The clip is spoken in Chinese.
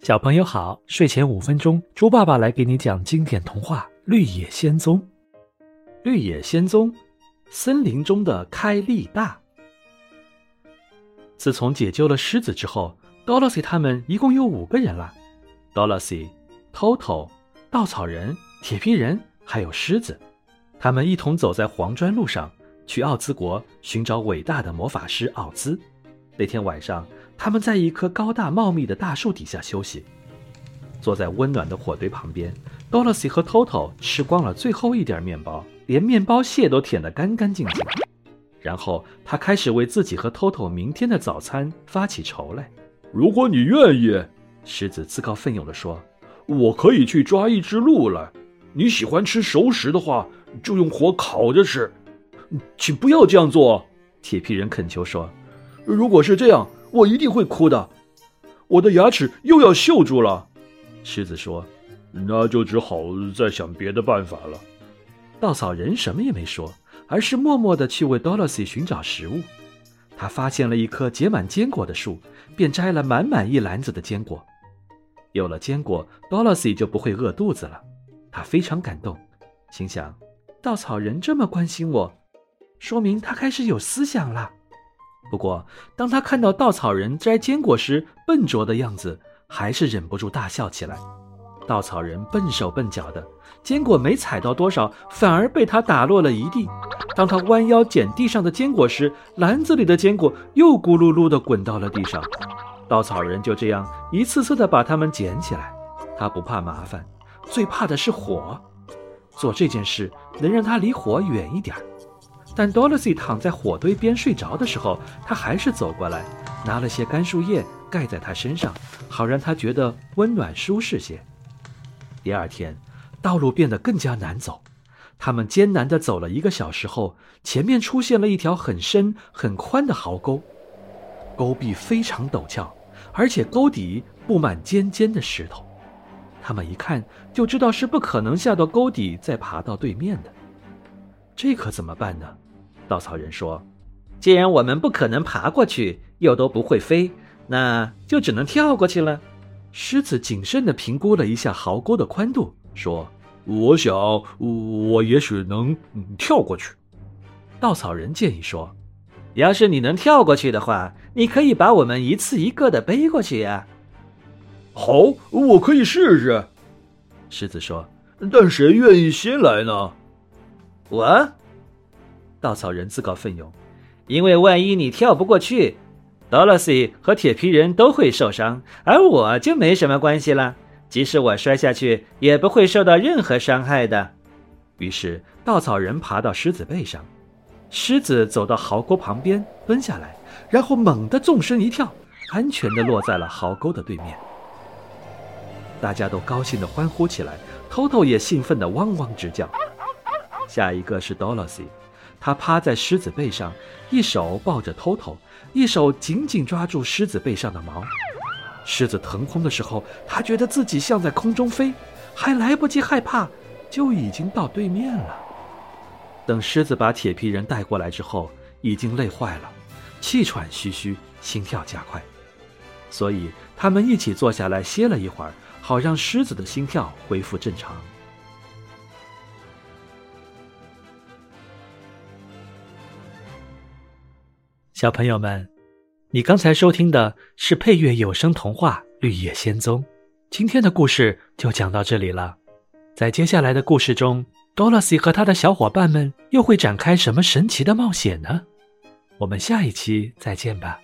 小朋友好，睡前五分钟，猪爸爸来给你讲经典童话《绿野仙踪》。绿野仙踪，森林中的开利大。自从解救了狮子之后，Dorothy 他们一共有五个人了：Dorothy、Toto、稻草人、铁皮人，还有狮子。他们一同走在黄砖路上，去奥兹国寻找伟大的魔法师奥兹。那天晚上。他们在一棵高大茂密的大树底下休息，坐在温暖的火堆旁边。Dorothy 和 Toto 吃光了最后一点面包，连面包屑都舔得干干净净。然后他开始为自己和 Toto 明天的早餐发起愁来。如果你愿意，狮子自告奋勇地说：“我可以去抓一只鹿来。你喜欢吃熟食的话，就用火烤着吃。请不要这样做。”铁皮人恳求说：“如果是这样。”我一定会哭的，我的牙齿又要锈住了。狮子说：“那就只好再想别的办法了。”稻草人什么也没说，而是默默地去为 Dorothy 寻找食物。他发现了一棵结满坚果的树，便摘了满满一篮子的坚果。有了坚果，Dorothy 就不会饿肚子了。他非常感动，心想：稻草人这么关心我，说明他开始有思想了。不过，当他看到稻草人摘坚果时笨拙的样子，还是忍不住大笑起来。稻草人笨手笨脚的，坚果没采到多少，反而被他打落了一地。当他弯腰捡地上的坚果时，篮子里的坚果又咕噜噜地滚到了地上。稻草人就这样一次次地把它们捡起来。他不怕麻烦，最怕的是火。做这件事能让他离火远一点儿。但 Dorothy 躺在火堆边睡着的时候，他还是走过来，拿了些干树叶盖在他身上，好让他觉得温暖舒适些。第二天，道路变得更加难走，他们艰难地走了一个小时后，前面出现了一条很深很宽的壕沟，沟壁非常陡峭，而且沟底布满尖尖的石头，他们一看就知道是不可能下到沟底再爬到对面的。这可怎么办呢？稻草人说：“既然我们不可能爬过去，又都不会飞，那就只能跳过去了。”狮子谨慎地评估了一下壕沟的宽度，说：“我想，我也许能跳过去。”稻草人建议说：“要是你能跳过去的话，你可以把我们一次一个的背过去呀。”“好，我可以试试。”狮子说，“但谁愿意先来呢？”我，稻草人自告奋勇，因为万一你跳不过去，Dorothy 和铁皮人都会受伤，而我就没什么关系了。即使我摔下去，也不会受到任何伤害的。于是，稻草人爬到狮子背上，狮子走到壕沟旁边蹲下来，然后猛地纵身一跳，安全地落在了壕沟的对面。大家都高兴地欢呼起来，Toto 也兴奋地汪汪直叫。下一个是 Dorothy，她趴在狮子背上，一手抱着 Toto，一手紧紧抓住狮子背上的毛。狮子腾空的时候，他觉得自己像在空中飞，还来不及害怕，就已经到对面了。等狮子把铁皮人带过来之后，已经累坏了，气喘吁吁，心跳加快，所以他们一起坐下来歇了一会儿，好让狮子的心跳恢复正常。小朋友们，你刚才收听的是配乐有声童话《绿野仙踪》。今天的故事就讲到这里了。在接下来的故事中，Dorothy 和他的小伙伴们又会展开什么神奇的冒险呢？我们下一期再见吧。